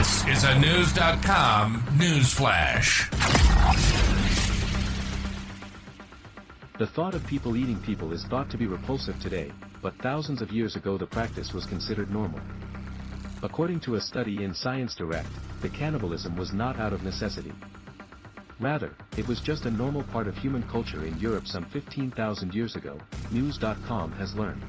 This is a News.com news flash. The thought of people eating people is thought to be repulsive today, but thousands of years ago the practice was considered normal. According to a study in Science Direct, the cannibalism was not out of necessity. Rather, it was just a normal part of human culture in Europe some 15,000 years ago, News.com has learned.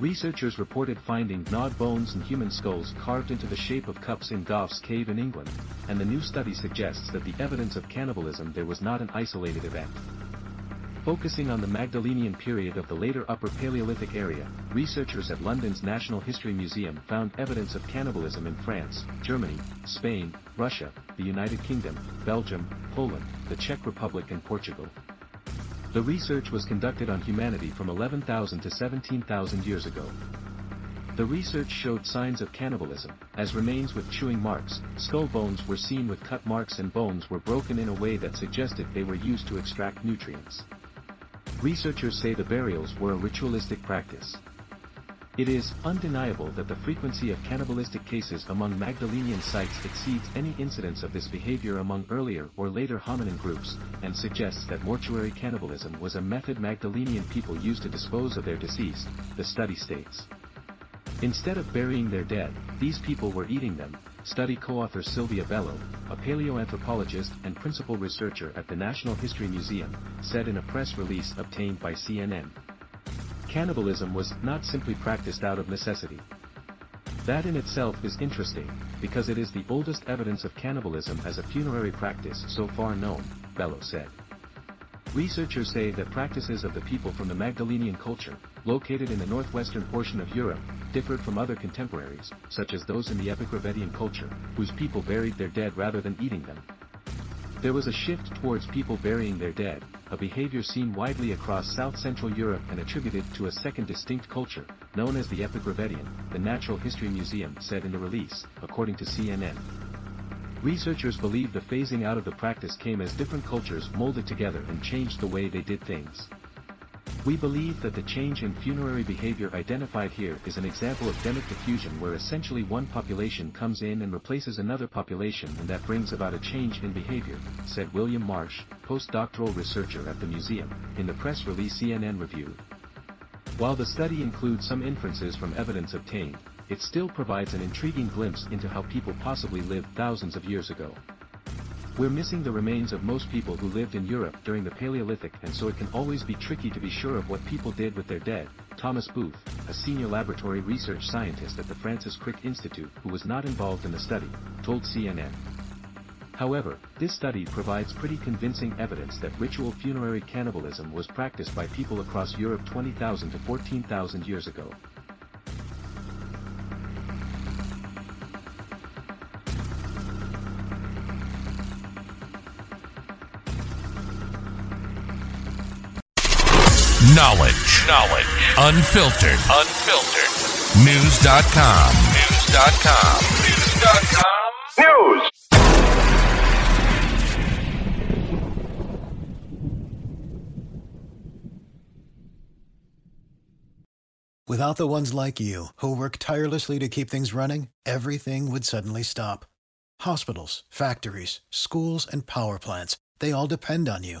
Researchers reported finding gnawed bones and human skulls carved into the shape of cups in Gough's cave in England, and the new study suggests that the evidence of cannibalism there was not an isolated event. Focusing on the Magdalenian period of the later Upper Paleolithic area, researchers at London's Natural History Museum found evidence of cannibalism in France, Germany, Spain, Russia, the United Kingdom, Belgium, Poland, the Czech Republic and Portugal. The research was conducted on humanity from 11,000 to 17,000 years ago. The research showed signs of cannibalism, as remains with chewing marks, skull bones were seen with cut marks and bones were broken in a way that suggested they were used to extract nutrients. Researchers say the burials were a ritualistic practice. It is undeniable that the frequency of cannibalistic cases among Magdalenian sites exceeds any incidence of this behavior among earlier or later hominin groups, and suggests that mortuary cannibalism was a method Magdalenian people used to dispose of their deceased, the study states. Instead of burying their dead, these people were eating them, study co-author Silvia Bello, a paleoanthropologist and principal researcher at the Natural History Museum, said in a press release obtained by CNN. Cannibalism was not simply practiced out of necessity. That in itself is interesting, because it is the oldest evidence of cannibalism as a funerary practice so far known, Bello said. Researchers say that practices of the people from the Magdalenian culture, located in the northwestern portion of Europe, differed from other contemporaries, such as those in the Epigravettian culture, whose people buried their dead rather than eating them. There was a shift towards people burying their dead, a behavior seen widely across south-central Europe and attributed to a second distinct culture, known as the Epigravettian, the Natural History Museum said in the release, according to CNN. Researchers believe the phasing out of the practice came as different cultures molded together and changed the way they did things. We believe that the change in funerary behavior identified here is an example of demic diffusion where essentially one population comes in and replaces another population and that brings about a change in behavior, said William Marsh, postdoctoral researcher at the museum, in the press release CNN reviewed. While the study includes some inferences from evidence obtained, it still provides an intriguing glimpse into how people possibly lived thousands of years ago. We're missing the remains of most people who lived in Europe during the Paleolithic and so it can always be tricky to be sure of what people did with their dead, Thomas Booth, a senior laboratory research scientist at the Francis Crick Institute who was not involved in the study, told CNN. However, this study provides pretty convincing evidence that ritual funerary cannibalism was practiced by people across Europe 20,000 to 14,000 years ago. Knowledge. Knowledge. Unfiltered. Unfiltered. News.com. News.com. News.com. News. Without the ones like you, who work tirelessly to keep things running, everything would suddenly stop. Hospitals, factories, schools, and power plants, they all depend on you.